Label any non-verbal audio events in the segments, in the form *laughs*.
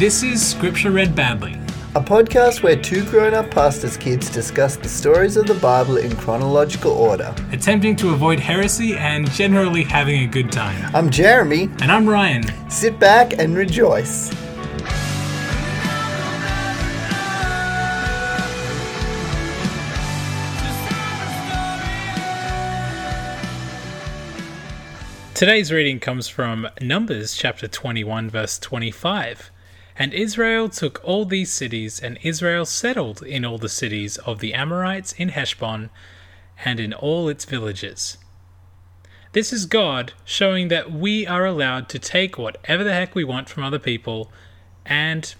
This is Scripture Read Badly. A podcast where two grown up pastors' kids discuss the stories of the Bible in chronological order. attempting to avoid heresy and generally having a good time. I'm Jeremy. And I'm Ryan. Sit back and rejoice. Today's reading comes from Numbers chapter 21, verse 25. And Israel took all these cities, and Israel settled in all the cities of the Amorites in Heshbon and in all its villages. This is God showing that we are allowed to take whatever the heck we want from other people and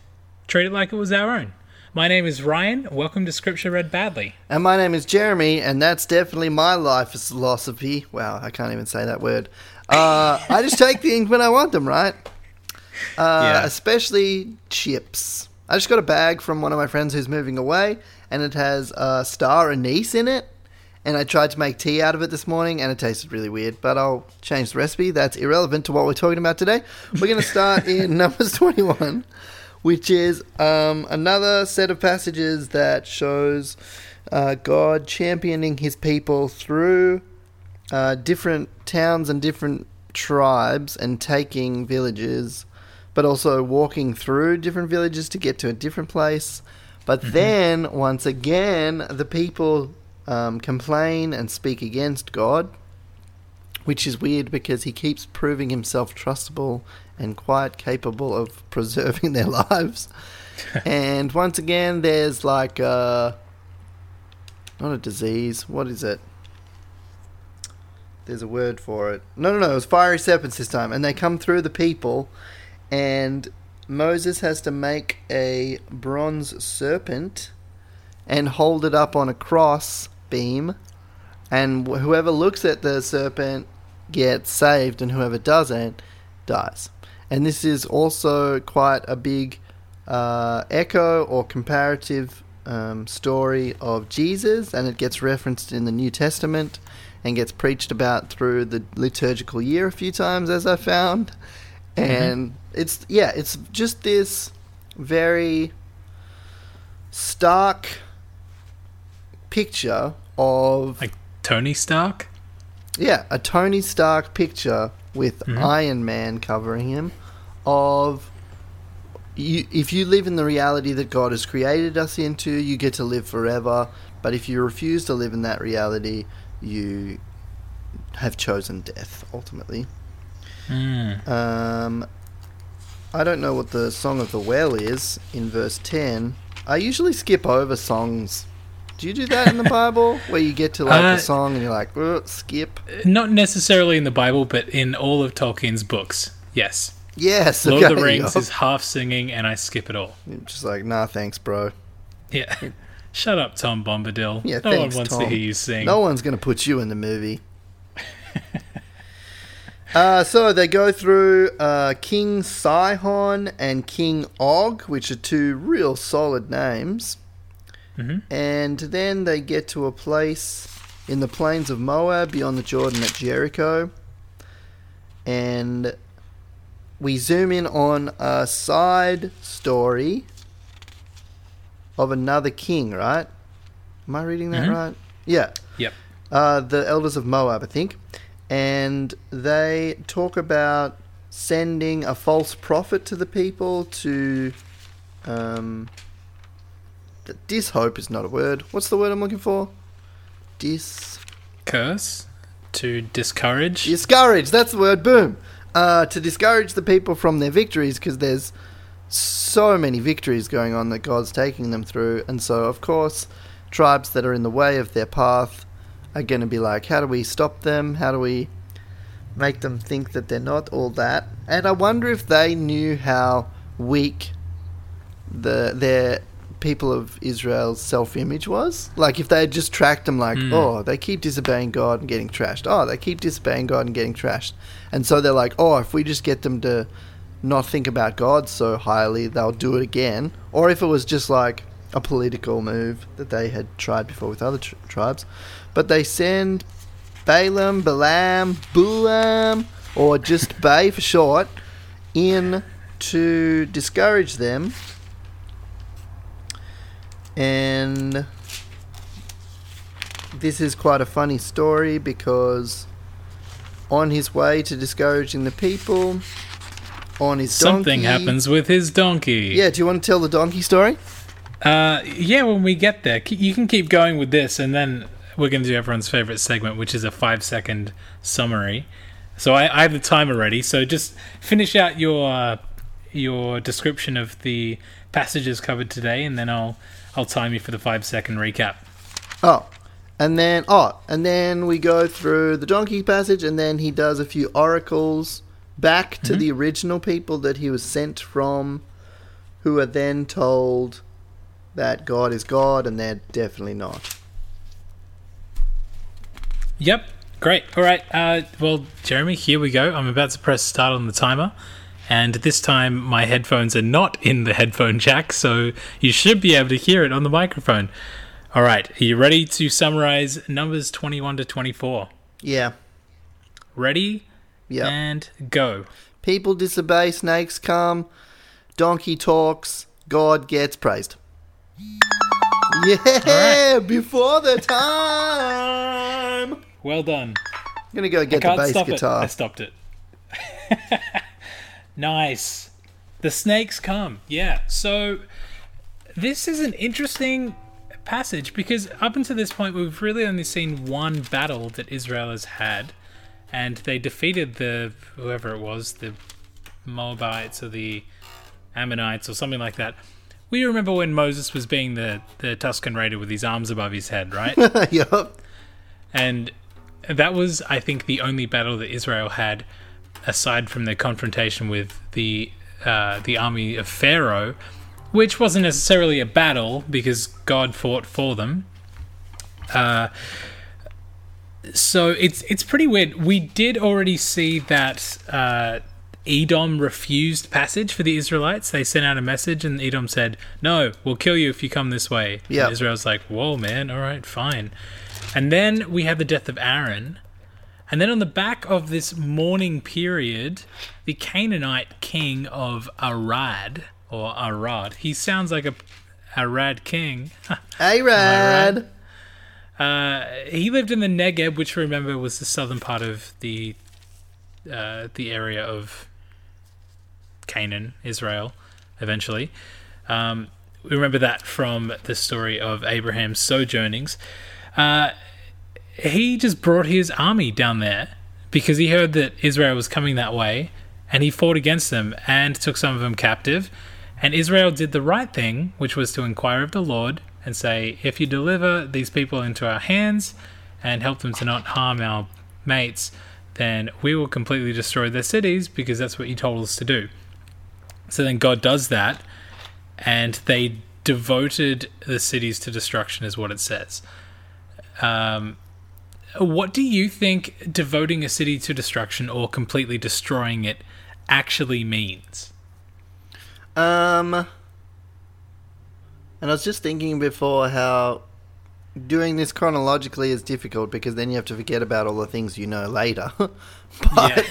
treat it like it was our own. My name is Ryan. Welcome to Scripture Read Badly. And my name is Jeremy, and that's definitely my life philosophy. Wow, I can't even say that word. Uh, I just take things when I want them, right? Uh, Yeah. Especially chips. I just got a bag from one of my friends who's moving away, and it has uh, star anise in it. And I tried to make tea out of it this morning, and it tasted really weird. But I'll change the recipe. That's irrelevant to what we're talking about today. We're going to start in *laughs* Numbers 21, which is um, another set of passages that shows uh, God championing his people through uh, different towns and different tribes and taking villages, but also walking through different villages to get to a different place. But then, once again, the people um, complain and speak against God, which is weird because he keeps proving himself trustable and quite capable of *laughs* preserving their lives. *laughs* and once again, there's like uh, not a disease. What is it? There's a word for it. No, no, no. It was fiery serpents this time, and they come through the people, and Moses has to make a bronze serpent and hold it up on a cross beam, and wh- whoever looks at the serpent gets saved, and whoever doesn't dies. And this is also quite a big uh, echo or comparative um, story of Jesus, and it gets referenced in the New Testament and gets preached about through the liturgical year a few times, as I found. And it's yeah, it's just this very stark picture of Like Tony Stark? yeah, a Tony Stark picture with Mhm. Iron Man covering him of you, if you live in the reality that God has created us into, you get to live forever. But if you refuse to live in that reality, you have chosen death ultimately. Mm. Um, I don't know what the Song of the Well is in verse 10. I usually skip over songs. Do you do that in the *laughs* Bible? Where you get to like Uh, a song and you're like, "Ugh, skip? Not necessarily in the Bible, but in all of Tolkien's books. Yes. Yes. Lord of the Rings is half singing, and I skip it all. I'm just like, nah, thanks, bro. Yeah. *laughs* Shut up, Tom Bombadil. Yeah, no thanks, one wants Tom. to hear you sing. No one's going to put you in the movie. Uh, so they go through uh, King Sihon and King Og, which are two real solid names. Mhm. And then they get to a place in the plains of Moab beyond the Jordan at Jericho. And we zoom in on a side story of another king, right? Am I reading that Mhm. right? Yeah. Yep. Uh, the elders of Moab, I think. And they talk about sending a false prophet to the people to. Um, dishope is not a word. What's the word I'm looking for? Dis. Curse? To discourage? Discourage, that's the word, boom. Uh, to discourage the people from their victories because there's so many victories going on that God's taking them through. And so, of course, tribes that are in the way of their path are going to be like, how do we stop them? How do we make them think that they're not all that? And I wonder if they knew how weak the their people of Israel's self image was. Like if they had just tracked them like, Mm. oh, they keep disobeying God and getting trashed. Oh, they keep disobeying God and getting trashed. And so they're like, oh, if we just get them to not think about God so highly, they'll do it again. Or if it was just like a political move that they had tried before with other tr- tribes. But they send Balaam, Balaam, Balaam, or just *laughs* Bay for short, in to discourage them. And this is quite a funny story because on his way to discouraging the people, on his Something donkey- happens with his donkey. Yeah, do you want to tell the donkey story? Uh, yeah, when we get there, you can keep going with this, and then we're going to do everyone's favorite segment, which is a five second summary. So I, I have the timer ready. So just finish out your uh, your description of the passages covered today, and then I'll I'll time you for the five second recap. Oh, and then oh, and then we go through the donkey passage, and then he does a few oracles back to the original people that he was sent from, who are then told that God is God, and they're definitely not. Yep, great. All right. Uh, well, Jeremy, here we go. I'm about to press start on the timer. And this time, my headphones are not in the headphone jack, so you should be able to hear it on the microphone. All right, are you ready to summarize numbers 21 to 24? Yeah, Ready? yeah. And go. People disobey, snakes come, donkey talks, God gets praised. Yeah, before the time. I'm gonna go get the bass stop it. guitar. I stopped it. *laughs* nice. The snakes come. Yeah. So this is an interesting passage because up until this point we've really only seen one battle that Israel has had and they defeated the whoever it was, the Moabites or the Ammonites or something like that. We remember when Moses was being the, the Tusken Raider with his arms above his head, right? *laughs* yup. And that was, I think, the only battle that Israel had, aside from the confrontation with the uh, the army of Pharaoh, which wasn't necessarily a battle because God fought for them. Uh, so it's it's pretty weird. We did already see that uh, Edom refused passage for the Israelites. They sent out a message, and Edom said, "No, we'll kill you if you come this way." Yeah. Israel's like, "Whoa, man! All right, fine." And then we have the death of Aaron. And then on the back of this mourning period, the Canaanite king of Arad, or Arad, he sounds like a Arad king. *laughs* Arad. Uh, he lived in the Negev, which we remember was the southern part of the uh, the area of Canaan, Israel, eventually. Um, we remember that from the story of Abraham's sojournings. Uh, he just brought his army down there because he heard that Israel was coming that way, and he fought against them and took some of them captive. And Israel did the right thing, which was to inquire of the Lord and say, If you deliver these people into our hands and help them to not harm our mates, then we will completely destroy their cities because that's what you told us to do. So then God does that, and they devoted the cities to destruction, is what it says. Um, what do you think devoting a city to destruction or completely destroying it actually means? Um, and I was just thinking before how doing this chronologically is difficult because then you have to forget about all the things you know later. *laughs* but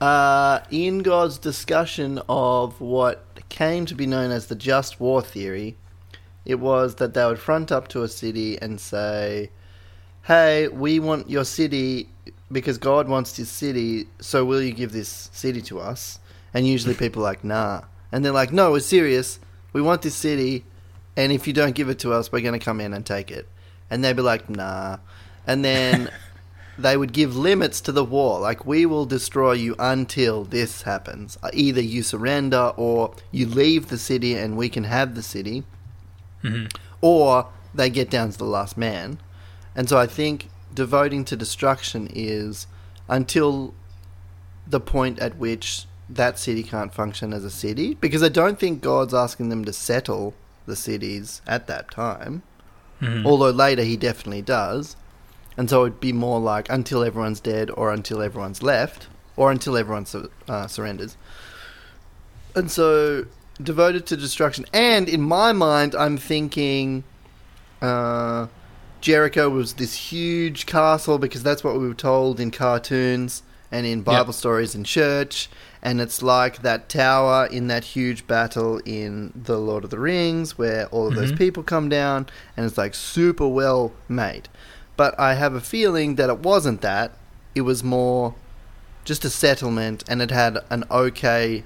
uh, in God's discussion of what came to be known as the just war theory, it was that they would front up to a city and say, Hey, we want your city because God wants this city, so will you give this city to us? And usually people are like, Nah. And they're like, No, we're serious. We want this city, and if you don't give it to us, we're going to come in and take it. And they'd be like, Nah. And then *laughs* they would give limits to the war. Like, we will destroy you until this happens. Uh, Either you surrender or you leave the city and we can have the city, or they get down to the last man. And so I think devoting to destruction is until the point at which that city can't function as a city. Because I don't think God's asking them to settle the cities at that time. Although later he definitely does. And so it'd be more like until everyone's dead or until everyone's left or until everyone su- uh, surrenders. And so devoted to destruction. And in my mind, I'm thinking uh, Jericho was this huge castle because that's what we were told in cartoons and in Bible Yep. stories in church. and it's like that tower in that huge battle in the Lord of the Rings, where all of those Mhm. people come down, and it's like super well made. But I have a feeling that it wasn't that. It was more just a settlement, and it had an okay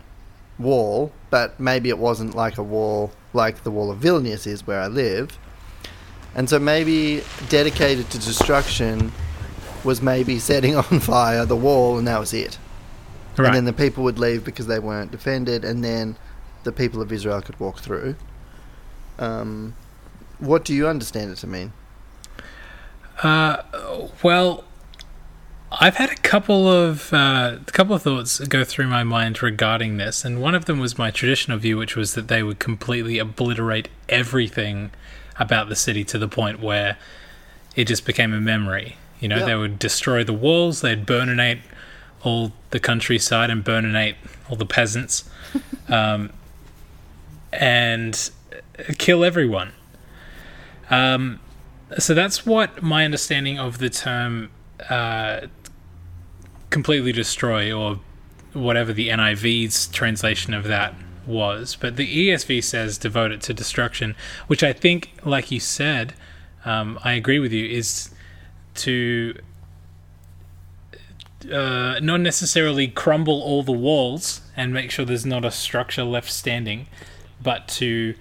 wall, but maybe it wasn't like a wall like the wall of Vilnius is where I live. And so maybe dedicated to destruction was maybe setting *laughs* on fire the wall, and that was it. Right. And then the people would leave because they weren't defended, and then the people of Israel could walk through. Um, what do you understand it to mean? Uh, well, I've had a couple of uh, a couple of thoughts go through my mind regarding this, and one of them was my traditional view, which was that they would completely obliterate everything about the city to the point where it just became a memory. You know, Yeah. they would destroy the walls, they'd burninate all the countryside and burninate all the peasants, *laughs* um, and kill everyone. Um, so that's what my understanding of the term uh, completely destroy or whatever the NIV's translation of that was. But the ESV says devote it to destruction, which I think, like you said, um, I agree with you, is to uh, not necessarily crumble all the walls and make sure there's not a structure left standing, but to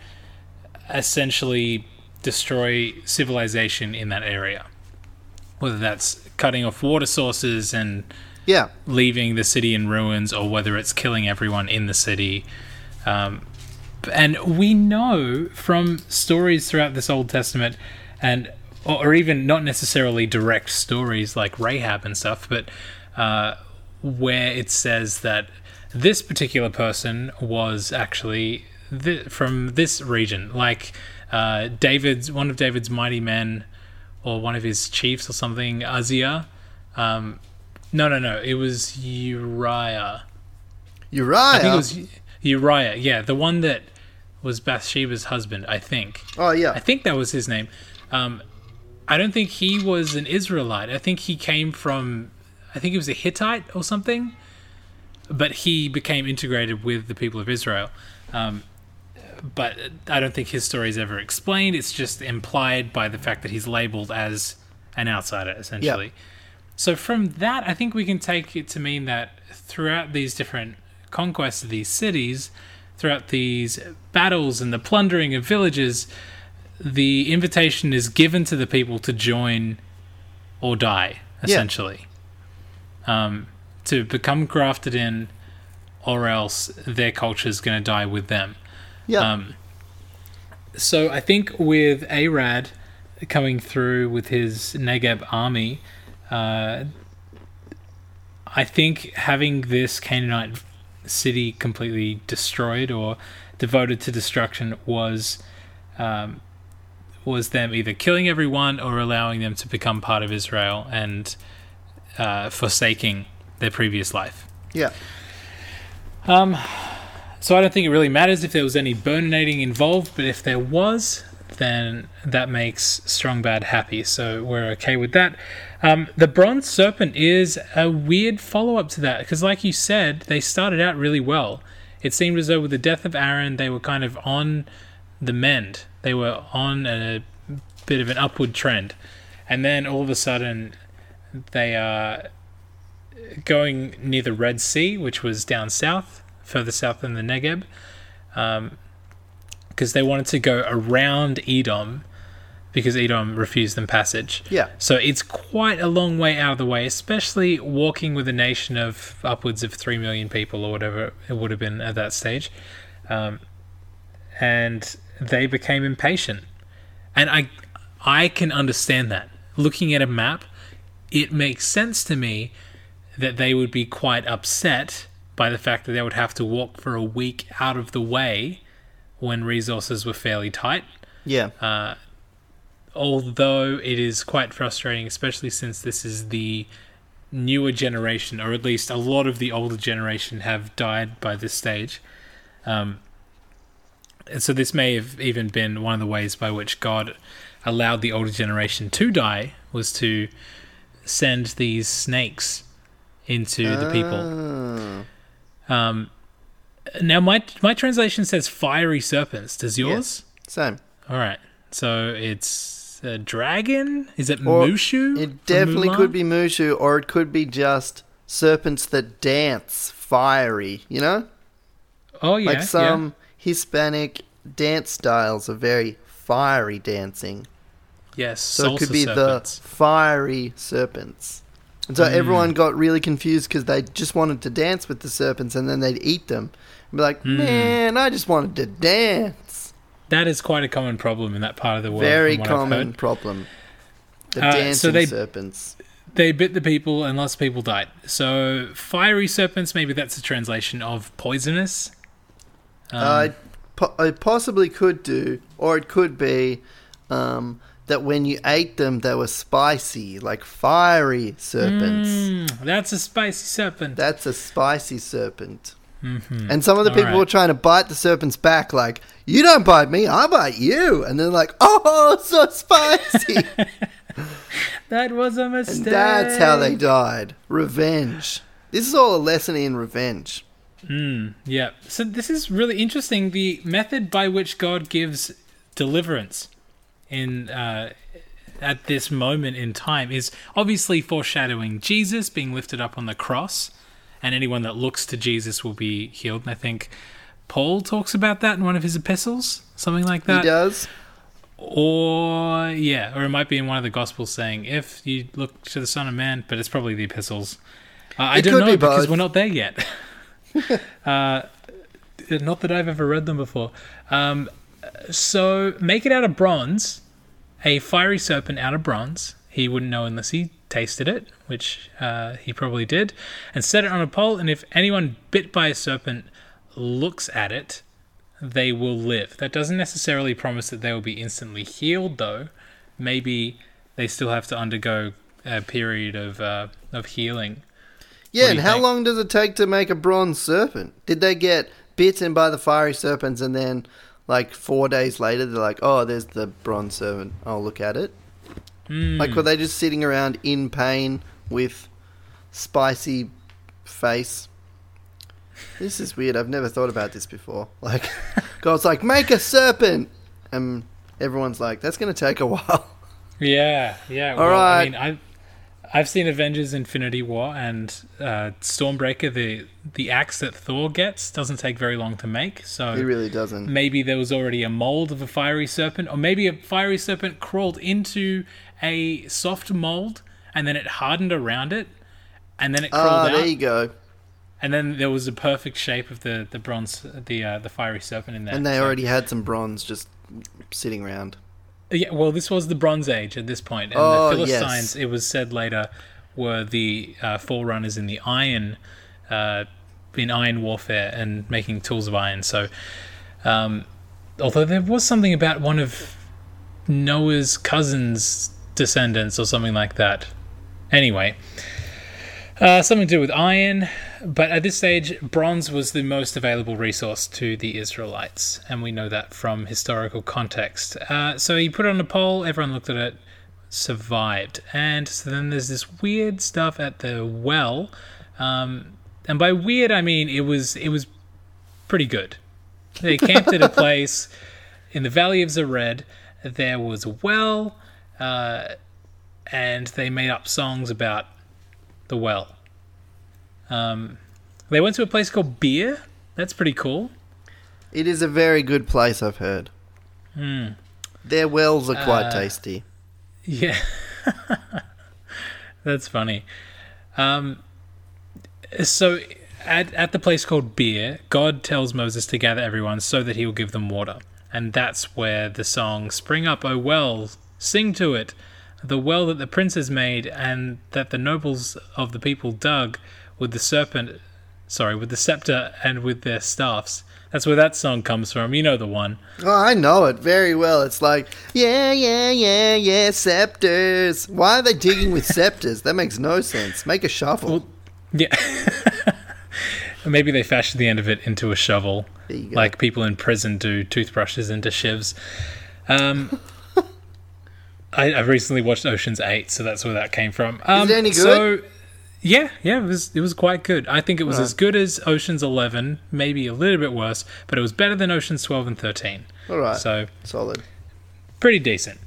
essentially destroy civilization in that area. Whether that's cutting off water sources and Yeah, leaving the city in ruins, or whether it's killing everyone in the city. Um, and we know from stories throughout this Old Testament, and or, or even not necessarily direct stories like Rahab and stuff, but uh, where it says that this particular person was actually th- from this region, like uh, David's one of David's mighty men, or one of his chiefs or something, Uzziah. Um, no, no, no. It was Uriah. Uriah. I think it was Uriah. Yeah, the one that was Bathsheba's husband. I think. oh yeah, I think that was his name. Um, I don't think he was an Israelite. I think he came from. I think he was a Hittite or something. But he became integrated with the people of Israel. Um, but I don't think his story is ever explained. It's just implied by the fact that he's labeled as an outsider, essentially. So from that, I think we can take it to mean that throughout these different conquests of these cities, throughout these battles and the plundering of villages, the invitation is given to the people to join or die, essentially. Um, to become grafted in, or else their culture is going to die with them. yeah, Um, so I think with Arad coming through with his Negeb army, uh, I think having this Canaanite city completely destroyed or devoted to destruction was um, was them either killing everyone or allowing them to become part of Israel and uh, forsaking their previous life. yeah, Um, so I don't think it really matters if there was any burnating involved, but if there was, then that makes Strong Bad happy. So we're okay with that. Um, the Bronze Serpent is a weird follow up to that because, like you said, they started out really well. It seemed as though with the death of Aaron, they were kind of on the mend. They were on a bit of an upward trend, and then all of a sudden, they are going near the Red Sea, which was down south, further south than the Negeb, because they wanted to go around Edom because Edom refused them passage. yeah, So it's quite a long way out of the way, especially walking with a nation of upwards of 3 million people or whatever it would have been at that stage. Um, and they became impatient. And I, I can understand that. Looking at a map, it makes sense to me that they would be quite upset by the fact that they would have to walk for a week out of the way when resources were fairly tight yeah, although it is quite frustrating, especially since this is the newer generation, or at least a lot of the older generation have died by this stage. Um, and so this may have even been one of the ways by which God allowed the older generation to die was to send these snakes into the people. Oh. Um, now my my translation says fiery serpents. Does yours? Same. All right. So it's a dragon. Is it Or Mushu? It definitely could be Mushu, or it could be just serpents that dance fiery. You know, Oh yeah. like some Hispanic dance styles are very fiery dancing. Yes. So it could be serpents. the fiery serpents. And so Hmm. everyone got really confused because they just wanted to dance with the serpents and then they'd eat them. And be like, Hmm. man, I just wanted to dance. That is quite a common problem in that part of the world. Very from what I've common problem. The Uh, so they- serpents. They bit the people and lots of people died. So fiery serpents, maybe that's a translation of poisonous. Um, Uh, it po- it possibly could do, or it could be um, that when you ate them, they were spicy, like fiery serpents. mm, that's a spicy serpent. That's a spicy serpent. Mhm. And some of the people right. were trying to bite the serpent's back, like, you don't bite me, I bite you. And they're like, oh, *laughs* so spicy. *laughs* That was a and mistake. that's how they died. Revenge. This is all a lesson in revenge. Mm, yeah. So this is really interesting. The method by which God gives deliverance in uh, at this moment in time is obviously foreshadowing Jesus being lifted up on the cross, and anyone that looks to Jesus will be healed. And I think Paul talks about that in one of his epistles, something like that. he does. Or yeah, or it might be in one of the Gospels saying, "If you look to the Son of Man," but it's probably the epistles. Uh, I don't know be because we're not there yet. *laughs* uh, not that I've ever read them before. Um, so make it out of bronze, a fiery serpent out of bronze. He wouldn't know unless he tasted it, which uh, he probably did, and set it on a pole. And if anyone bit by a serpent looks at it, they will live. That doesn't necessarily promise that they will be instantly healed, though. Maybe they still have to undergo a period of uh, of healing. Yeah, and how think? long does it take to make a bronze serpent? Did they get bitten by the fiery serpents and then, like, four days later, they're like, oh, there's the bronze serpent. I'll look at it. Hmm. Like, were they just sitting around in pain with spicy face? This is weird. I've never thought about this before. *laughs* Like, God's like, make a serpent! And everyone's like, that's going to take a *laughs* while. Yeah, yeah. All well, I mean, I've, I've seen Avengers: Infinity War and uh, Stormbreaker. The the axe that Thor gets doesn't take very long to make. So He really doesn't. maybe there was already a mold of a fiery serpent, or maybe a fiery serpent crawled into a soft mold and then it hardened around it, and then it Ah, crawled there out, you go. and then there was a perfect shape of the the bronze, the uh, the fiery serpent in there. And they So- already had some bronze just sitting around. Yeah, well, this was the Bronze Age at this point, and Oh, the yes. It was said later, were the uh, forerunners in the iron, uh, in iron warfare and making tools of iron. So, um, although there was something about one of Noah's cousins' descendants or something like that. Anyway, uh, something to do with iron, but at this stage, bronze was the most available resource to the Israelites, and we know that from historical context. Uh, so he put it on a pole, everyone looked at it, survived. And so then there's this weird stuff at the well, um, and by weird I mean it was it was pretty good. They camped at a *laughs* place in the Valley of Zered. There was a well, uh, and they made up songs about the well. Um, they went to a place called Beer. That's pretty cool. It is a very good place, I've heard. Their wells are quite Uh, tasty. Yeah, *laughs* that's funny. Um, so at at the place called Beer, God tells Moses to gather everyone so that he will give them water, and that's where the song "Spring up, O well, sing to it." The well that the princes made and that the nobles of the people dug with the serpent, sorry, with the scepter and with their staffs. That's where that song comes from. You know the one. Oh, I know it very well. It's like, yeah, yeah, yeah, yeah, scepters. Why are they digging with scepters? That makes no sense. Make a shovel. Well, Yeah. *laughs* Maybe they fashioned the end of it into a shovel, There you go. like people in prison do toothbrushes into shivs. Um, I, I recently watched Ocean's Eight, so that's where that came from. Um, it any good? So, Yeah, yeah, it was it was quite good. I think it was Right. as good as Ocean's Eleven, maybe a little bit worse, but it was better than Ocean's Twelve and Thirteen. All right. So Solid. pretty decent.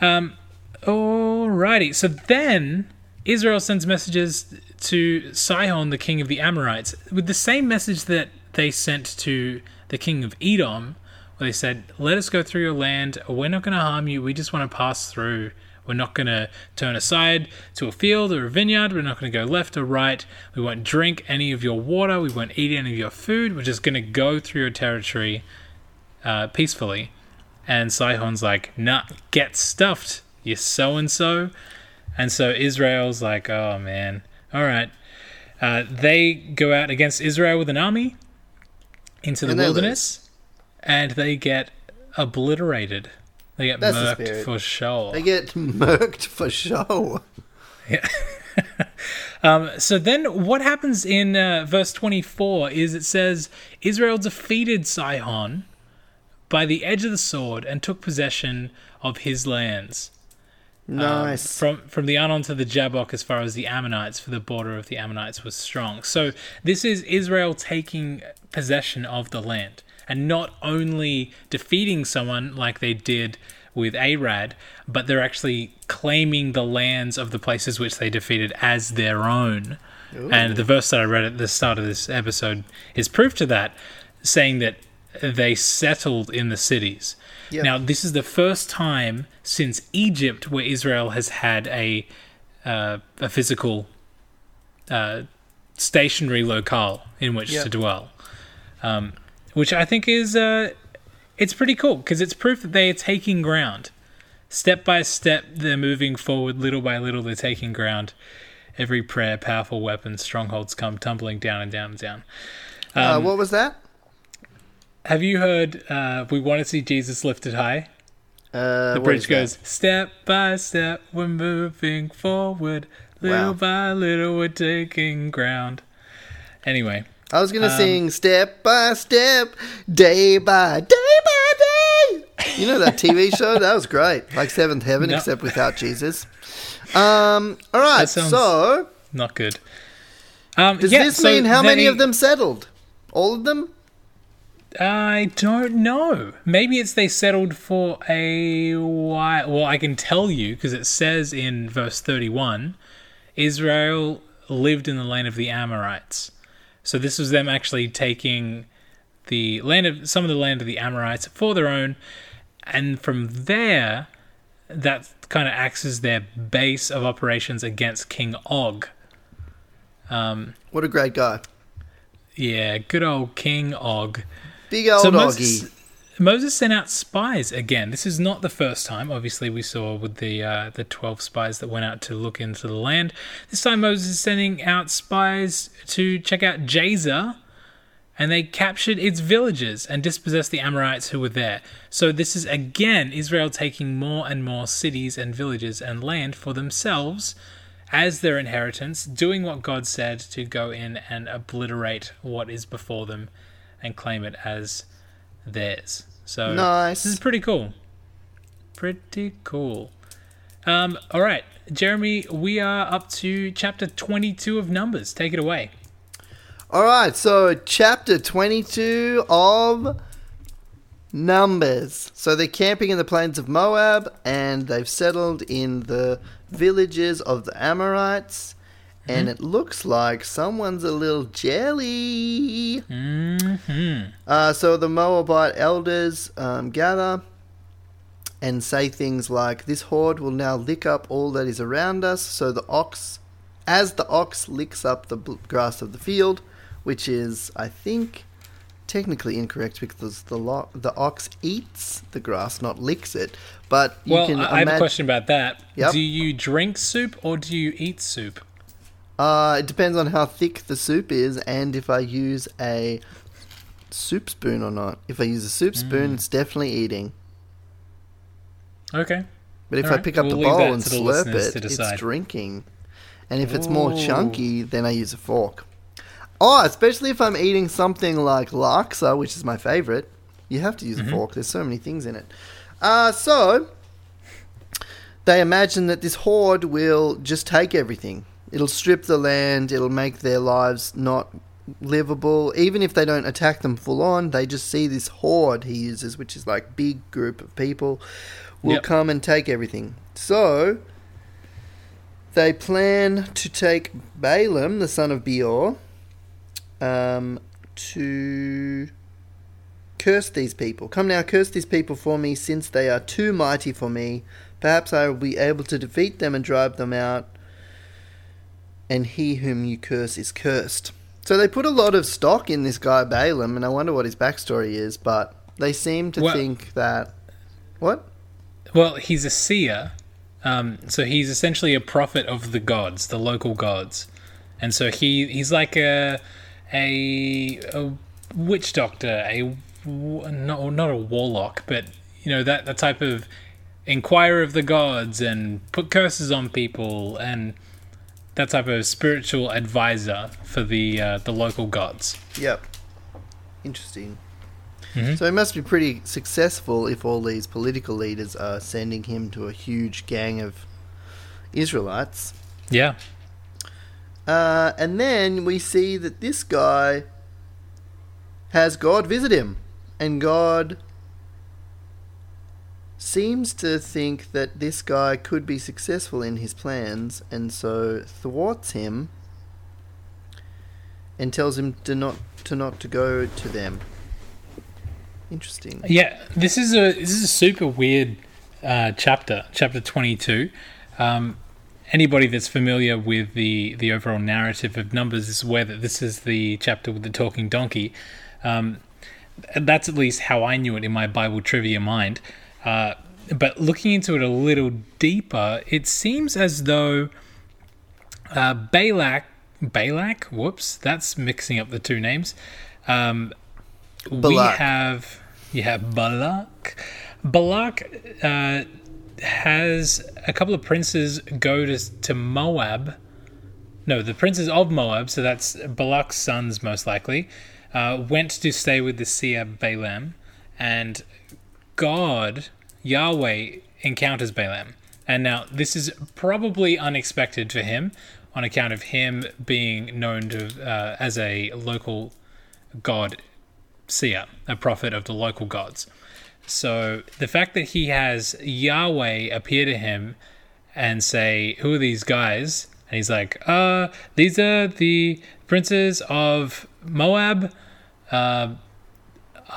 Um, alrighty. So then Israel sends messages to Sihon, the king of the Amorites, with the same message that they sent to the king of Edom, where they said, "Let us go through your land. We're not going to harm you. We just want to pass through." We're not going to turn aside to a field or a vineyard. We're not going to go left or right. We won't drink any of your water. We won't eat any of your food. We're just going to go through your territory uh, peacefully. And Sihon's like, nah, get stuffed, you so and so. And so Israel's like, oh man, all right. Uh, they go out against Israel with an army into the And wilderness, and they get obliterated. They get That's the murked spirit. for sure. They get *laughs* murked for show. *laughs* Um, so then what happens in uh, verse 24 is it says Israel defeated Sihon by the edge of the sword and took possession of his lands. Um, Nice. from from the Arnon to the Jabbok as far as the Ammonites, for the border of the Ammonites was strong. So this is Israel taking possession of the land and not only defeating someone like they did with Arad, but they're actually claiming the lands of the places which they defeated as their own. And the verse that I read at the start of this episode is proof to that, saying that they settled in the cities. Yep. Now, this is the first time since Egypt where Israel has had a uh, a physical uh, stationary locale in which Yep. to dwell, um, which I think is uh, it's pretty cool because it's proof that they are taking ground. Step by step, they're moving forward. Little by little, they're taking ground. Every prayer, powerful weapons, strongholds come tumbling down and down and down. uh, Um, what was that? Have you heard? Uh, we want to see Jesus lifted high. Uh, The bridge goes step by step, we're moving forward. Little Wow. by little, we're taking ground. Anyway, I was gonna Um, sing step by step, day by day by day. You know that TV *laughs* show? That was great. Like Seventh Heaven, No. except without Jesus. Um. All right. So, not good. Um, does yeah, this so mean how many of them settled? All of them? I don't know. Maybe it's they settled for a while. Well, I can tell you because it says in verse 31 Israel lived in the land of the Amorites. So this was them actually taking the land of some of the land of the Amorites for their own, and from there, that kind of acts as their base of operations against King Og. Um, What a great guy. yeah, good old King Og. Big old So doggy. Moses, Moses sent out spies again. This is not the first time. Obviously, we saw with the uh, the twelve spies that went out to look into the land. This time, Moses is sending out spies to check out Jazer, and they captured its villages and dispossessed the Amorites who were there. So this is again Israel taking more and more cities and villages and land for themselves as their inheritance, doing what God said to go in and obliterate what is before them and claim it as theirs. So Nice. this is pretty cool. Pretty cool. Um, all right, Jeremy, we are up to chapter 22 of Numbers. Take it away. All right, so chapter 22 of Numbers. So they're camping in the plains of Moab and they've settled in the villages of the Amorites. And it looks like someone's a little jelly. hmm Uh, so the Moabite elders um, gather and say things like, This horde will now lick up all that is around us. So the ox, as the ox licks up the bl- grass of the field, which is, I think, technically incorrect because the lo- the ox eats the grass, not licks it. But you Well, I have a question about that. Yep. Do you drink soup or do you eat soup? Uh, it depends on how thick the soup is and if I use a soup spoon or not. If I use a soup spoon, Mm. it's definitely eating. Okay. But if I Alright, pick up we'll the bowl and the slurp it, it's drinking. And if it's more chunky, then I use a fork. Oh, especially if I'm eating something like laksa, which is my favorite. You have to use Mm-hmm. a fork. There's so many things in it. Uh, so they imagine that this horde will just take everything. It'll strip the land. It'll make their lives not livable. Even if they don't attack them full on, they just see this horde he uses, which is like big group of people, will Yep. come and take everything. So they plan to take Balaam, the son of Beor, um, to curse these people. Come now, curse these people for me, since they are too mighty for me. Perhaps I will be able to defeat them and drive them out. And he whom you curse is cursed. So they put a lot of stock in this guy Balaam, and I wonder what his backstory is. But they seem to Well- think that what? Well, he's a seer, um, so he's essentially a prophet of the gods, the local gods, and so he he's like a a, a witch doctor, a not not a warlock, but you know that that type of inquirer of the gods and put curses on people and that type of spiritual advisor for the uh, the local gods. Yep. Interesting. Mhm. So he must be pretty successful if all these political leaders are sending him to a huge gang of Israelites. Yeah, Uh, and then we see that this guy has God visit him. And God seems to think that this guy could be successful in his plans, and so thwarts him and tells him to not to not to go to them. Interesting. Yeah, this is a this is a super weird uh, chapter, chapter twenty two. Um, anybody that's familiar with the the overall narrative of Numbers is aware that this is the chapter with the talking donkey. Um, that's at least how I knew it in my Bible trivia mind. Uh, but looking into it a little deeper, it seems as though uh, Balak, Balak, whoops, that's mixing up the two names. Um, we have, yeah, Balak. Balak uh, has a couple of princes go to to Moab. No, the princes of Moab, so that's Balak's sons most likely, uh, went to stay with the seer Balaam, and God, Yahweh, encounters Balaam. And now this is probably unexpected for him on account of him being known to uh, as a local god seer, a prophet of the local gods. So the fact that he has Yahweh appear to him and say, "Who are these guys?" and he's like, "Uh, these are the princes of Moab. Uh,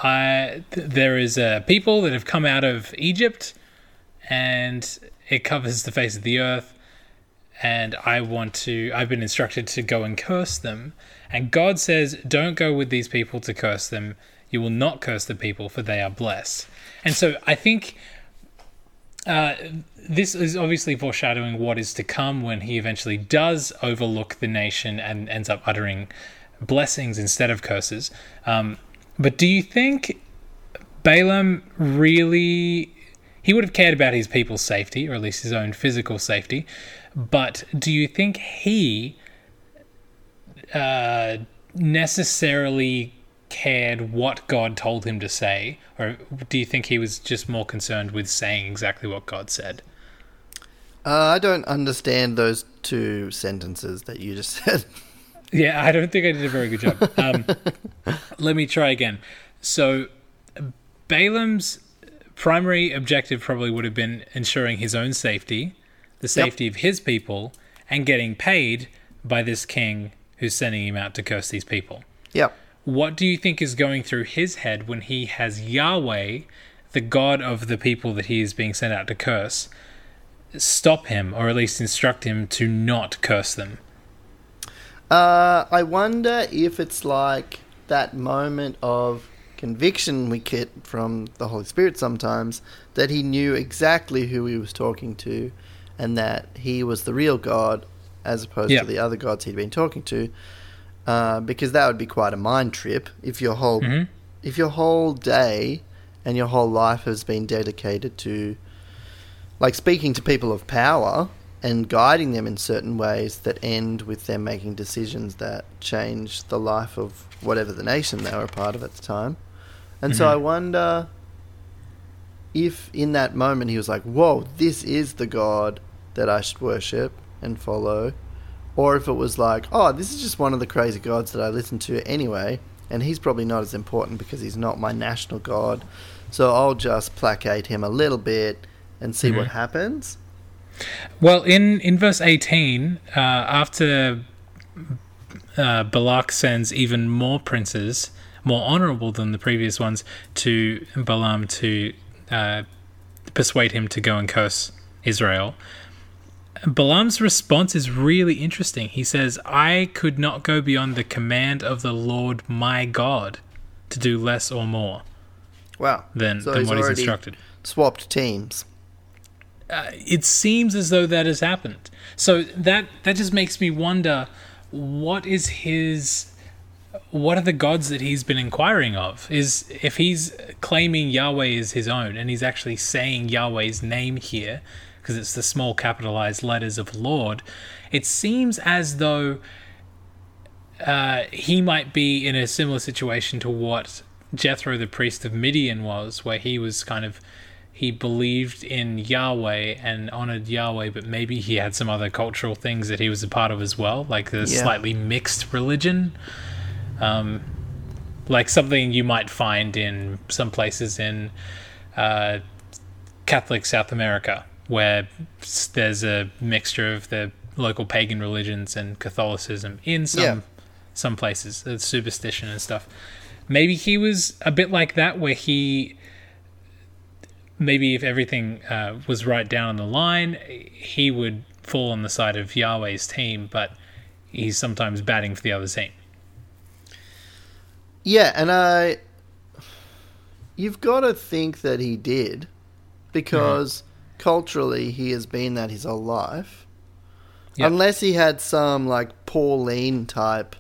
I th- there is a people that have come out of Egypt, and it covers the face of the earth." And I want to, I've been instructed to go and curse them. And God says, Don't go with these people to curse them. You will not curse the people, for they are blessed. And so I think uh, this is obviously foreshadowing what is to come when he eventually does overlook the nation and ends up uttering blessings instead of curses. Um, but do you think Balaam really he would have cared about his people's safety, or at least his own physical safety. But do you think he uh, necessarily cared what God told him to say, or do you think he was just more concerned with saying exactly what God said? Uh, I don't understand those two sentences that you just *laughs* said. Yeah, I don't think I did a very good job. *laughs* Um, let me try again. So, Balaam's primary objective probably would have been ensuring his own safety, the safety of his people, and getting paid by this king who's sending him out to curse these people. Yep. What do you think is going through his head when he has Yahweh, the God of the people that he is being sent out to curse, stop him, or at least instruct him to not curse them? Uh, I wonder if it's like that moment of conviction we get from the Holy Spirit sometimes that he knew exactly who he was talking to and that he was the real God as opposed Yeah. to the other gods he'd been talking to. Uh, because that would be quite a mind trip if your whole Mhm. if your whole day and your whole life has been dedicated to like speaking to people of power and guiding them in certain ways that end with them making decisions that change the life of whatever the nation they were a part of at the time. And so Mhm. I wonder if in that moment he was like, Whoa, this is the God that I should worship and follow, or if it was like, oh, this is just one of the crazy gods that I listen to anyway, and he's probably not as important because he's not my national god. So I'll just placate him a little bit and see what happens. Well, in, in verse 18, uh, after uh, Balak sends even more princes, more honorable than the previous ones, to Balaam to uh, persuade him to go and curse Israel. Balaam's response is really interesting. He says, I could not go beyond the command of the Lord my God to do less or more Wow. than, So than what he's instructed. Swapped teams. Uh, it seems as though that has happened. So that that just makes me wonder what is his what are the gods that he's been inquiring of? Is if he's claiming Yahweh is his own and he's actually saying Yahweh's name here because it's the small capitalized letters of Lord, it seems as though uh, he might be in a similar situation to what Jethro, the priest of Midian, was, where he was kind of he believed in Yahweh and honored Yahweh, but maybe he had some other cultural things that he was a part of as well, like the Yeah. slightly mixed religion. Um, like something you might find in some places in uh, Catholic South America, where there's a mixture of the local pagan religions and Catholicism in some Yeah. some places, the superstition and stuff. Maybe he was a bit like that, where he maybe if everything uh, was right down the line, he would fall on the side of Yahweh's team, but he's sometimes batting for the other team. Yeah, and I. You've got to think that he did, because culturally he has been that his whole life. Yep. Unless he had some like Pauline type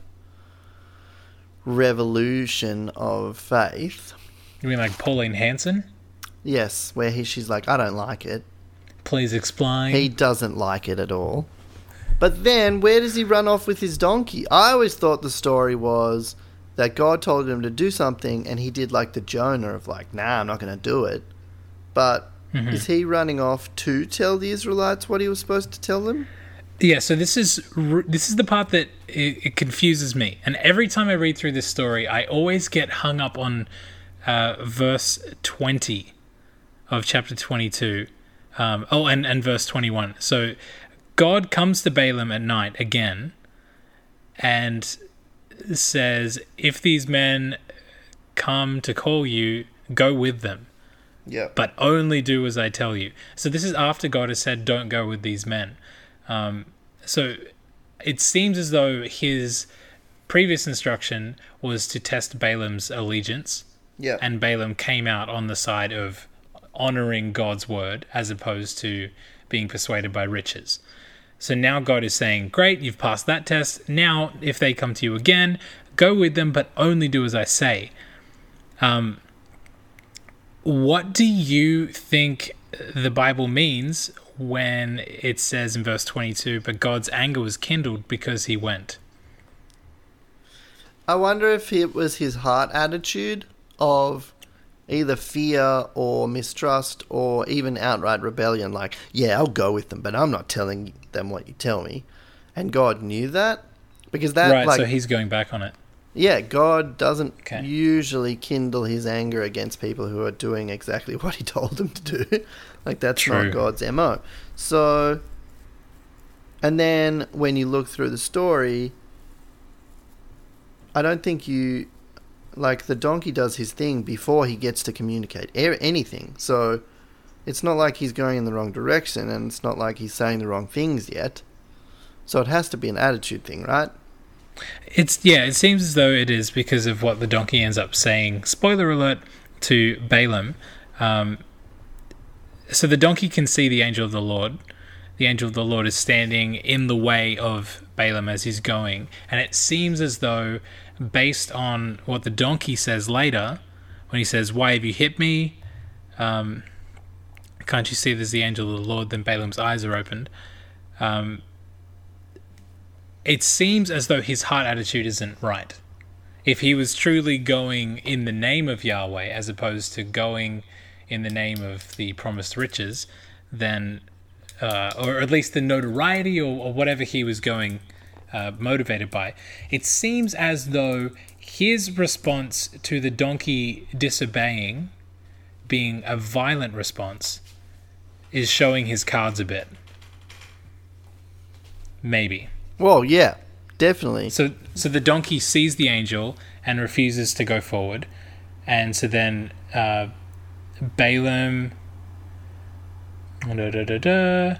revolution of faith. You mean like Pauline Hanson? Yes, where he she's like, I don't like it. Please explain. He doesn't like it at all. But then, where does he run off with his donkey? I always thought the story was that God told him to do something, and he did like the Jonah of like, "Nah, I'm not going to do it." But Mhm. is he running off to tell the Israelites what he was supposed to tell them? Yeah, so this is this is the part that it, it confuses me, and every time I read through this story, I always get hung up on uh, verse twenty of chapter twenty-two. Um, oh, and and verse twenty-one. So God comes to Balaam at night again, and says, "If these men come to call you, go with them." Yeah. but only do as I tell you. So this is after God has said, "Don't go with these men." Um, so it seems as though his previous instruction was to test Balaam's allegiance, Yeah. and Balaam came out on the side of honoring God's word as opposed to being persuaded by riches. So now God is saying, Great, you've passed that test. Now, if they come to you again, go with them, but only do as I say. Um, what do you think the Bible means when it says in verse 22, but God's anger was kindled because he went? I wonder if it was his heart attitude of either fear or mistrust or even outright rebellion. Like, yeah, I'll go with them, but I'm not telling them what you tell me. And God knew that because that, right, like, so he's going back on it. yeah, God doesn't Okay. usually kindle his anger against people who are doing exactly *laughs* what he told them to do. like, that's True. not God's MO. So, and then when you look through the story, I don't think you. Like, the donkey does his thing before he gets to communicate a- anything. So, it's not like he's going in the wrong direction, and it's not like he's saying the wrong things yet. So, it has to be an attitude thing, right? It's yeah, it seems as though it is because of what the donkey ends up saying. Spoiler alert to Balaam. Um, so the donkey can see the angel of the Lord. The angel of the Lord is standing in the way of Balaam as he's going, and it seems as though, based on what the donkey says later, when he says, "Why have you hit me?" Um, can't you see there's the angel of the Lord? Then Balaam's eyes are opened. Um, it seems as though his heart attitude isn't right. If he was truly going in the name of Yahweh as opposed to going in the name of the promised riches, then, uh, or at least the notoriety or, or whatever he was going uh, motivated by. It seems as though his response to the donkey disobeying, being a violent response, is showing his cards a bit. Maybe. Well, yeah, definitely. So, so the donkey sees the angel and refuses to go forward, and so then uh, Balaam. Da, da, da, da.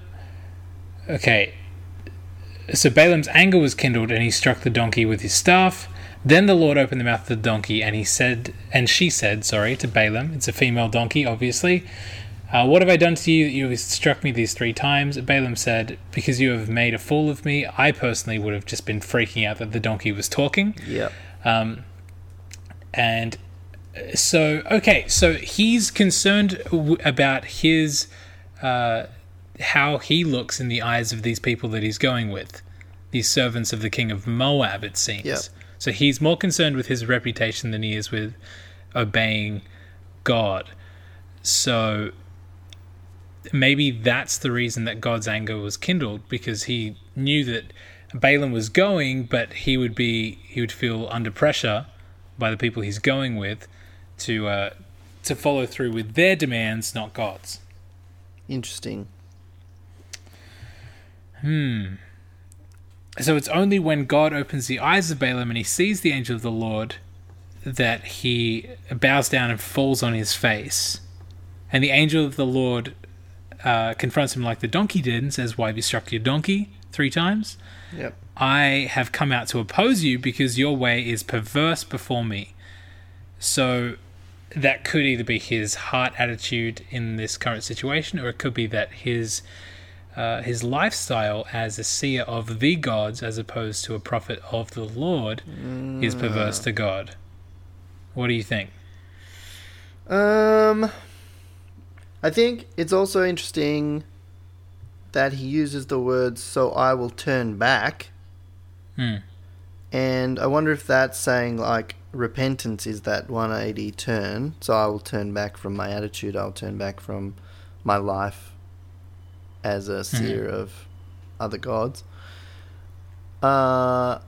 Okay. So Balaam's anger was kindled, and he struck the donkey with his staff. Then the Lord opened the mouth of the donkey, and he said, and she said, sorry, to Balaam. It's a female donkey, obviously. Uh, what have I done to you that you have struck me these three times? Balaam said, Because you have made a fool of me. I personally would have just been freaking out that the donkey was talking. Yeah. Um, and so, okay, so he's concerned w- about his, uh, how he looks in the eyes of these people that he's going with, these servants of the king of Moab, it seems. Yep. So he's more concerned with his reputation than he is with obeying God. So maybe that's the reason that God's anger was kindled because he knew that Balaam was going, but he would be he would feel under pressure by the people he's going with to uh, to follow through with their demands, not God's. Interesting. Hmm. So it's only when God opens the eyes of Balaam and he sees the angel of the Lord that he bows down and falls on his face. And the angel of the Lord uh, confronts him like the donkey did and says, Why have you struck your donkey three times? Yep. I have come out to oppose you because your way is perverse before me. So that could either be his heart attitude in this current situation, or it could be that his uh, his lifestyle as a seer of the gods, as opposed to a prophet of the Lord, is perverse to God. What do you think? Um, I think it's also interesting that he uses the words "so I will turn back," Hmm. and I wonder if that's saying like repentance is that 180 turn. So I will turn back from my attitude. I'll turn back from my life as a seer of other gods. Uh,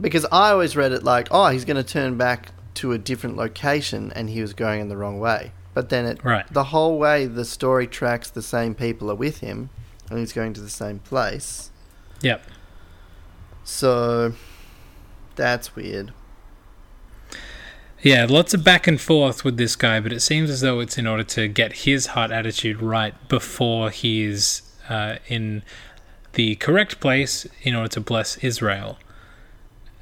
because I always read it like, oh, he's going to turn back to a different location, and he was going in the wrong way. But then it, Right. the whole way the story tracks the same people are with him, and he's going to the same place. Yep. So that's weird. Yeah, lots of back and forth with this guy, but it seems as though it's in order to get his heart attitude right before he is uh, in the correct place in order to bless Israel,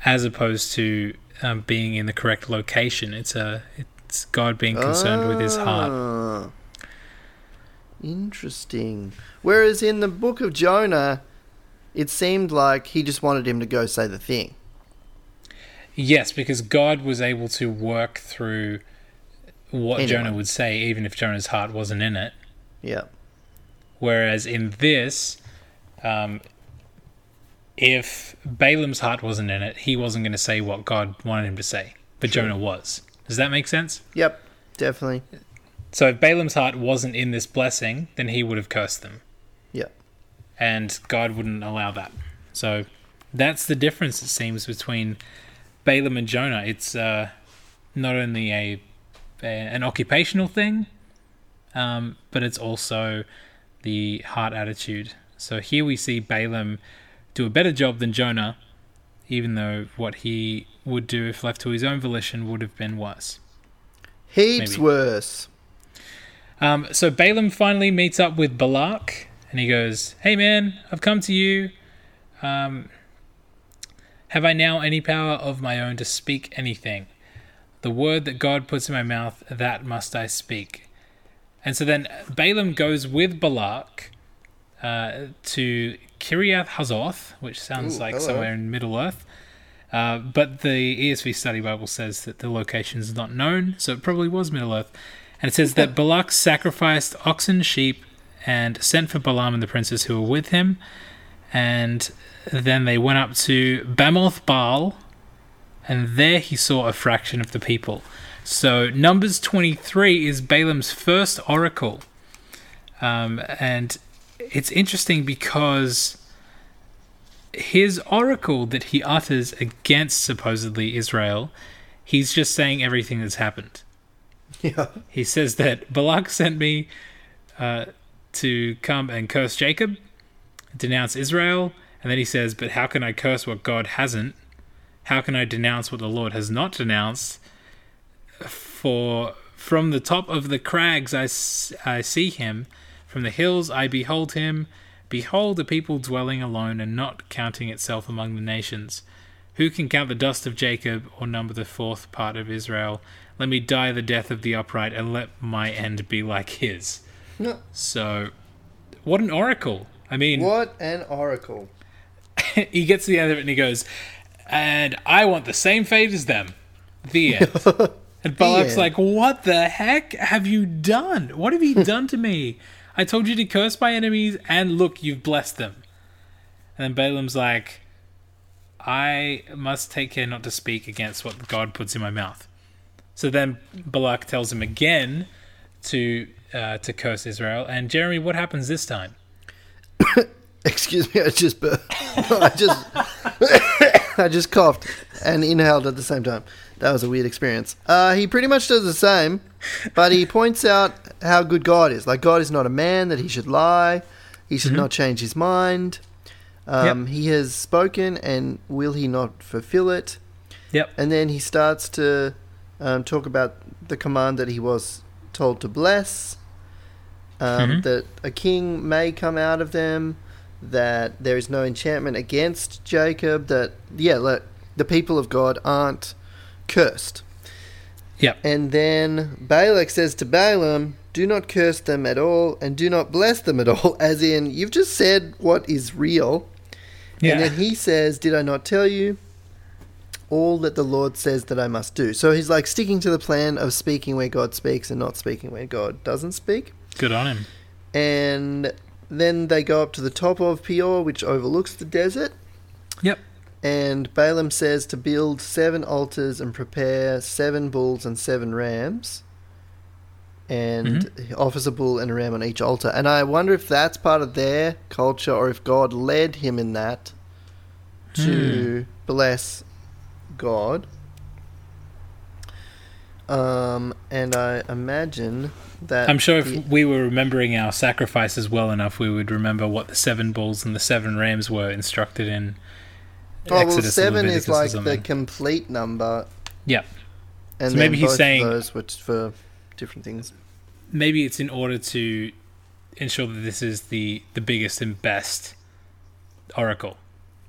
as opposed to um, being in the correct location. It's a it's God being concerned with his heart. Ah. Interesting. Whereas in the book of Jonah, it seemed like he just wanted him to go say the thing. Yes, because God was able to work through what Anyway. Jonah would say, even if Jonah's heart wasn't in it. Yeah. Whereas in this, um, if Balaam's heart wasn't in it, he wasn't going to say what God wanted him to say, but Sure. Jonah was. Does that make sense? Yep. Definitely. So if Balaam's heart wasn't in this blessing, then he would have cursed them, Yep. and God wouldn't allow that. So that's the difference, it seems, between Balaam and Jonah. It's uh, not only a, a an occupational thing, um, but it's also the heart attitude. So here we see Balaam do a better job than Jonah, even though what he would do if left to his own volition would have been worse. Heaps Maybe. worse. Um, so Balaam finally meets up with Balak, and he goes, "Hey man, I've come to you. Um, have I now any power of my own to speak anything? The word that God puts in my mouth, that must I speak." And so then Balaam goes with Balak uh, to Kiriath Hazoth, which sounds Ooh, like hello. somewhere in Middle Earth. Uh, but the ESV Study Bible says that the location is not known, so it probably was Middle Earth. And it says that Balak sacrificed oxen, sheep, and sent for Balaam and the princes who were with him. And then they went up to Bamoth Baal, and there he saw a fraction of the people. So Numbers 23 is Balaam's first oracle. Um, and it's interesting because his oracle that he utters against supposedly Israel, he's just saying everything that's happened. Yeah. He says that Balak sent me uh, to come and curse Jacob, denounce Israel, and then he says, But how can I curse what God hasn't? How can I denounce what the Lord has not denounced? For from the top of the crags I, s- I see him, from the hills I behold him. Behold a people dwelling alone and not counting itself among the nations. Who can count the dust of Jacob or number the fourth part of Israel? Let me die the death of the upright and let my end be like his. No. So, what an oracle. I mean, What an oracle. *laughs* he gets to the end of it and he goes, and I want the same fate as them. The *laughs* end. and Balak's like, what the heck have you done? What have you *laughs* done to me? I told you to curse my enemies, and look, you've blessed them. And then Balaam's like, I must take care not to speak against what God puts in my mouth. So then Balak tells him again to uh, to curse Israel. And Jeremy, what happens this time? *coughs* Excuse me, I just. *coughs* I just *coughs* I just coughed and inhaled at the same time. That was a weird experience. Uh, he pretty much does the same, but he points out how good God is. Like God is not a man that he should lie. He should not change his mind. Um, He has spoken, and will he not fulfill it? Yep. And then he starts to um, talk about the command that he was told to bless, um, Mhm. that a king may come out of them, that there is no enchantment against Jacob, that, yeah, look, the people of God aren't cursed. Yep. And then Balak says to Balaam, Do not curse them at all, and do not bless them at all, *laughs* as in, you've just said what is real. Yeah. And then he says, Did I not tell you? All that the Lord says that I must do. So he's like sticking to the plan of speaking where God speaks and not speaking where God doesn't speak. Good on him. And then they go up to the top of Peor, which overlooks the desert. Yep. And Balaam says to build seven altars and prepare seven bulls and seven rams. And he offers a bull and a ram on each altar. And I wonder if that's part of their culture or if God led him in that to bless God. Um, and I imagine that I'm sure if the- we were remembering our sacrifices well enough, we would remember what the seven bulls and the seven rams were instructed in. Oh, Exodus or seven is like the complete number. Yeah. And So maybe he's saying- those which for different things. Maybe it's in order to ensure that this is the the biggest and best oracle.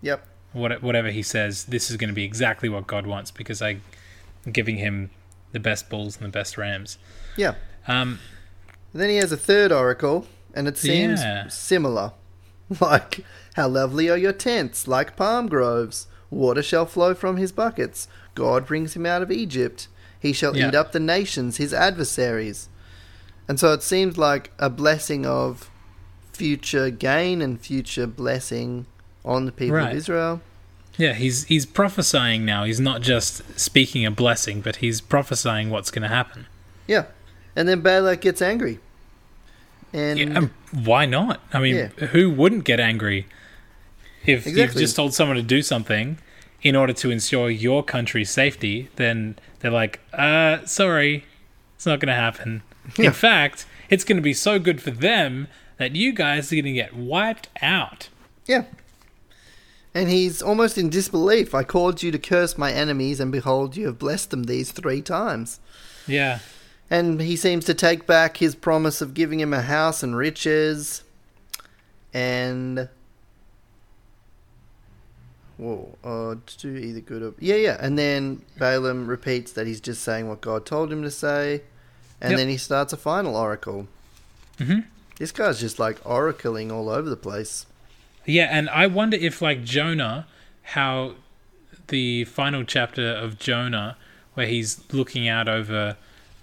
Yep. What, whatever he says, this is going to be exactly what God wants because I'm giving him the best bulls and the best rams. Yeah. Um, Then he has a third oracle, and it seems Yeah. similar. *laughs* Like, how lovely are your tents, like palm groves. Water shall flow from his buckets. God brings him out of Egypt. He shall Yeah. eat up the nations, his adversaries. And so it seems like a blessing of future gain and future blessing on the people Right. of Israel. yeah, he's he's prophesying now. He's not just speaking a blessing, but he's prophesying what's going to happen. Yeah. And then Balak gets angry. And Yeah, um, why not? I mean, Yeah. who wouldn't get angry if you've just told someone to do something in order to ensure your country's safety? Then they're like, "Uh, sorry, it's not going to happen." Yeah. *laughs* In fact, it's going to be so good for them that you guys are going to get wiped out. Yeah. And he's almost in disbelief. I called you to curse my enemies, and behold, you have blessed them these three times. Yeah, And he seems to take back his promise of giving him a house and riches. And. Whoa, uh, to do either good or. Yeah, yeah. And then Balaam repeats that he's just saying what God told him to say. And Yep. then he starts a final oracle. hmm This guy's just like oracling all over the place. yeah, and I wonder if, like Jonah, how the final chapter of Jonah, where he's looking out over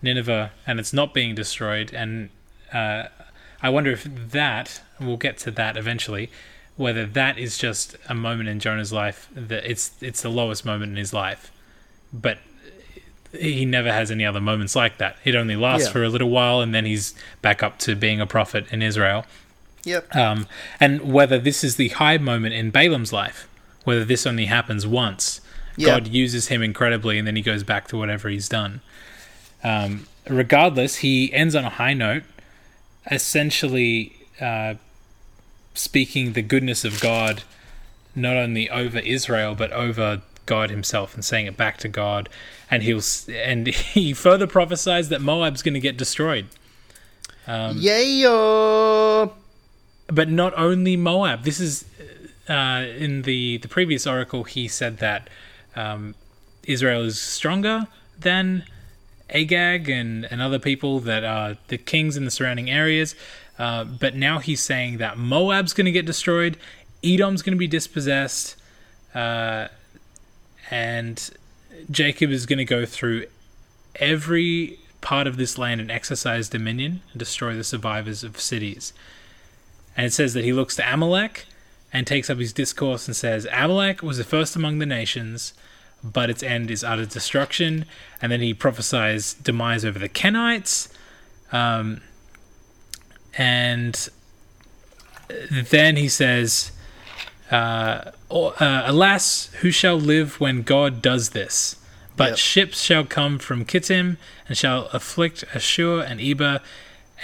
Nineveh and it's not being destroyed, and uh, I wonder if that we'll get to that eventually, whether that is just a moment in Jonah's life that it's it's the lowest moment in his life, but he never has any other moments like that. It only lasts Yeah. for a little while, and then he's back up to being a prophet in Israel. Yep. Um, and whether this is the high moment in Balaam's life, whether this only happens once. Yeah. God uses him incredibly, and then he goes back to whatever he's done. Um, regardless, he ends on a high note, essentially uh, speaking the goodness of God not only over Israel but over God Himself, and saying it back to God. And he'll and *laughs* he further prophesies that Moab's going to get destroyed. Um, yeah. but not only Moab. This is uh, in the the previous oracle. He said that um, Israel is stronger than Agag and, and other people that are the kings in the surrounding areas. Uh, but now he's saying that Moab's going to get destroyed, Edom's going to be dispossessed, uh, and Jacob is going to go through every part of this land and exercise dominion and destroy the survivors of cities. And it says that he looks to Amalek and takes up his discourse and says, Amalek was the first among the nations, but its end is utter destruction. And then he prophesies demise over the Kenites. Um, and then he says, uh, "Oh, uh, Alas, who shall live when God does this? But Yep. ships shall come from Kittim and shall afflict Ashur and Eber,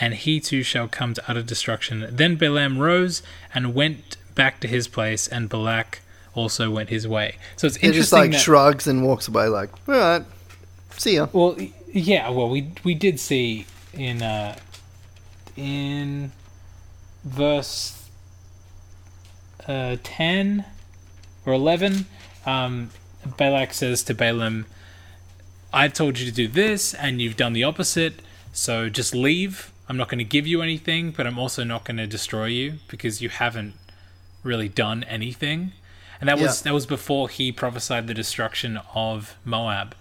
and he too shall come to utter destruction. Then Balaam rose and went back to his place, and Balak also went his way. So it's He interesting. just like that- shrugs and walks away, like, all right, see ya. well, yeah. Well, we we did see in uh, in verse uh, ten or eleven, um, Balak says to Balaam, "I've told you to do this, and you've done the opposite. So just leave. I'm not going to give you anything, but I'm also not going to destroy you because you haven't really done anything." And that was that was before he prophesied the destruction of Moab.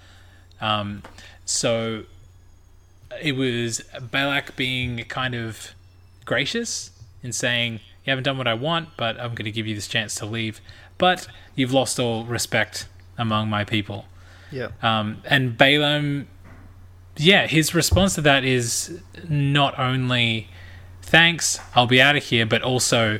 Um, so it was Balak being kind of gracious in saying, You haven't done what I want, but I'm going to give you this chance to leave. But you've lost all respect among my people. Yeah. Um, and Balaam, yeah, his response to that is not only thanks, I'll be out of here, but also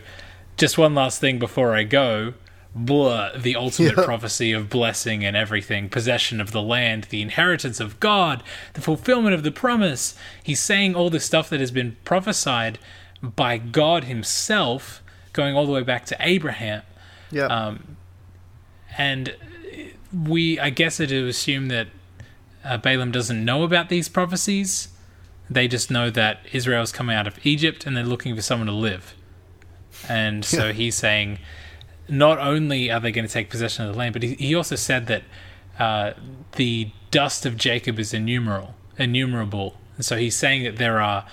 just one last thing before I go. Blah, the ultimate Yeah. prophecy of blessing and everything, possession of the land, the inheritance of God, the fulfillment of the promise. He's saying all this stuff that has been prophesied by God Himself, going all the way back to Abraham Yeah. um, and we I guess it to assume that uh, Balaam doesn't know about these prophecies. They just know that Israel's coming out of Egypt and they're looking for someone to live. And so he's saying, not only are they going to take possession of the land, but he, he also said that uh, the dust of Jacob is innumerable, innumerable. And so he's saying that there are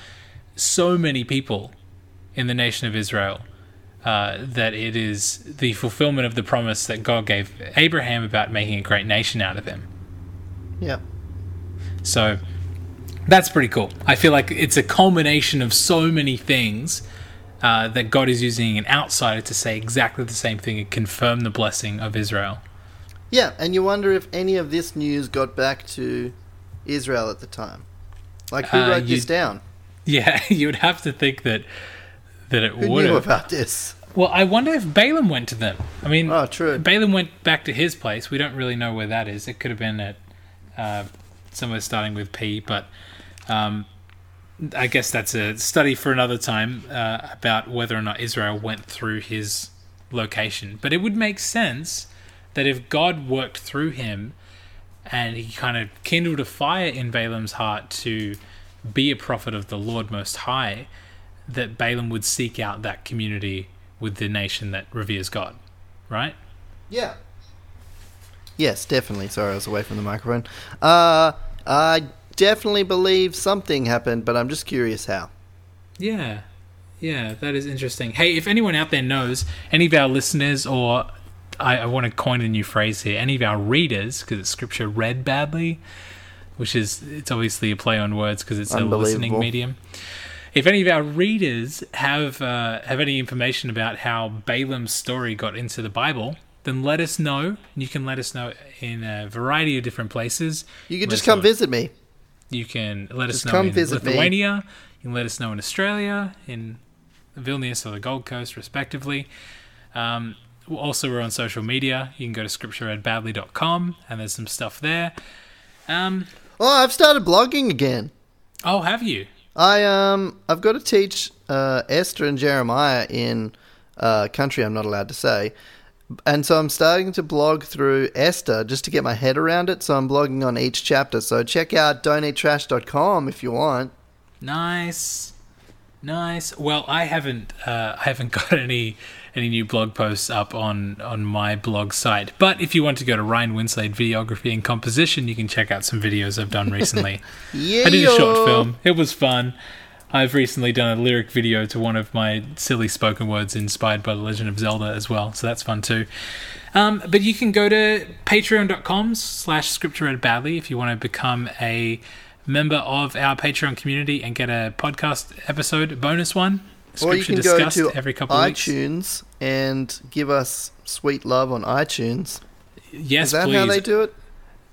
so many people in the nation of Israel uh, that it is the fulfillment of the promise that God gave Abraham about making a great nation out of him. yeah. So that's pretty cool. I feel like it's a culmination of so many things uh, that God is using an outsider to say exactly the same thing and confirm the blessing of Israel. Yeah, and you wonder if any of this news got back to Israel at the time. Like, who Uh, wrote this down? Yeah, *laughs* you would have to think that that it would knew about this? Well, I wonder if Balaam went to them. I mean, Oh, true. Balaam went back to his place. We don't really know where that is. It could have been at uh, somewhere starting with P, but um, I guess that's a study for another time uh, about whether or not Israel went through his location. But it would make sense that if God worked through him and he kind of kindled a fire in Balaam's heart to be a prophet of the Lord Most High, that Balaam would seek out that community with the nation that reveres God, right? Yeah. Yes, definitely. Sorry, I was away from the microphone. Uh, I definitely believe something happened, but I'm just curious how. Yeah, yeah, that is interesting. Hey, if anyone out there knows, any of our listeners, or I, I want to coin a new phrase here, any of our readers, because it's scripture read badly, which is it's obviously a play on words because it's a listening medium. If any of our readers have uh, have any information about how Balaam's story got into the Bible, then let us know. You can let us know in a variety of different places. You could Let just us know come visit me. You can let us know in visit me. Lithuania. You can let us know in Australia, in Vilnius or the Gold Coast, respectively. Um, also, we're on social media. You can go to scripturereadbadly.com and there's some stuff there. Um, Oh, I've started blogging again. oh, have you? I um I've got to teach uh, Esther and Jeremiah in uh, country I'm not allowed to say, and so I'm starting to blog through Esther just to get my head around it. So I'm blogging on each chapter. So check out donatetrash.com if you want. Nice, nice. Well, I haven't, uh, I haven't *laughs* got any any new blog posts up on on my blog site. But if you want to go to Ryan Winslade Videography and Composition, you can check out some videos I've done recently. *laughs* Yeah, I did a short film. It was fun. I've recently done a lyric video to one of my silly spoken words inspired by The Legend of Zelda as well, so that's fun too. Um, but you can go to patreon.com slash scripture read badly if you want to become a member of our Patreon community and get a podcast episode bonus one. Or you Scripture can go discussed to every couple of weeks. iTunes and give us sweet love on iTunes. Yes, Is that please. how they do it?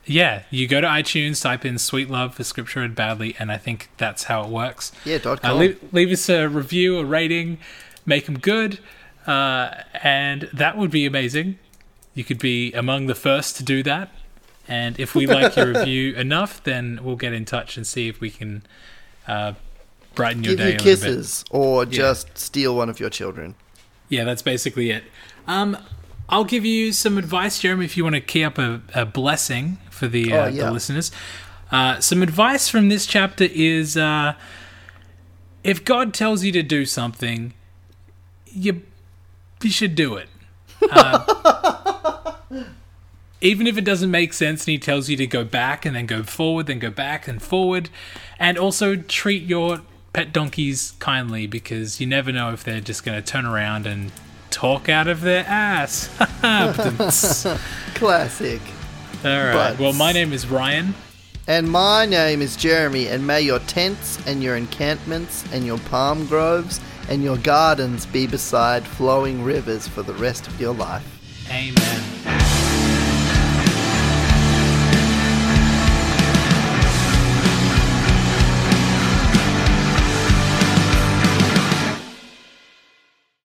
Yeah, you go to iTunes, type in "sweet love" for Scripture read badly, and I think that's how it works. Yeah, dot Uh, com. leave, leave us a review, a rating, make them good, uh, and that would be amazing. You could be among the first to do that. And if we like your *laughs* review enough, then we'll get in touch and see if we can uh, brighten your give day you a little bit. kisses or just steal one of your children. Yeah, that's basically it. Um, I'll give you some advice, Jeremy, if you want to key up a, a blessing for the, uh, Oh, yeah. the listeners. Uh, some advice from this chapter is uh, if God tells you to do something, you, you should do it. Uh, *laughs* even if it doesn't make sense and he tells you to go back and then go forward, then go back and forward. And also treat your pet donkeys kindly because you never know if they're just going to turn around and talk out of their ass. *laughs* *laughs* All right. But- Well, my name is Ryan. And my name is Jeremy, and may your tents and your encampments and your palm groves and your gardens be beside flowing rivers for the rest of your life. Amen.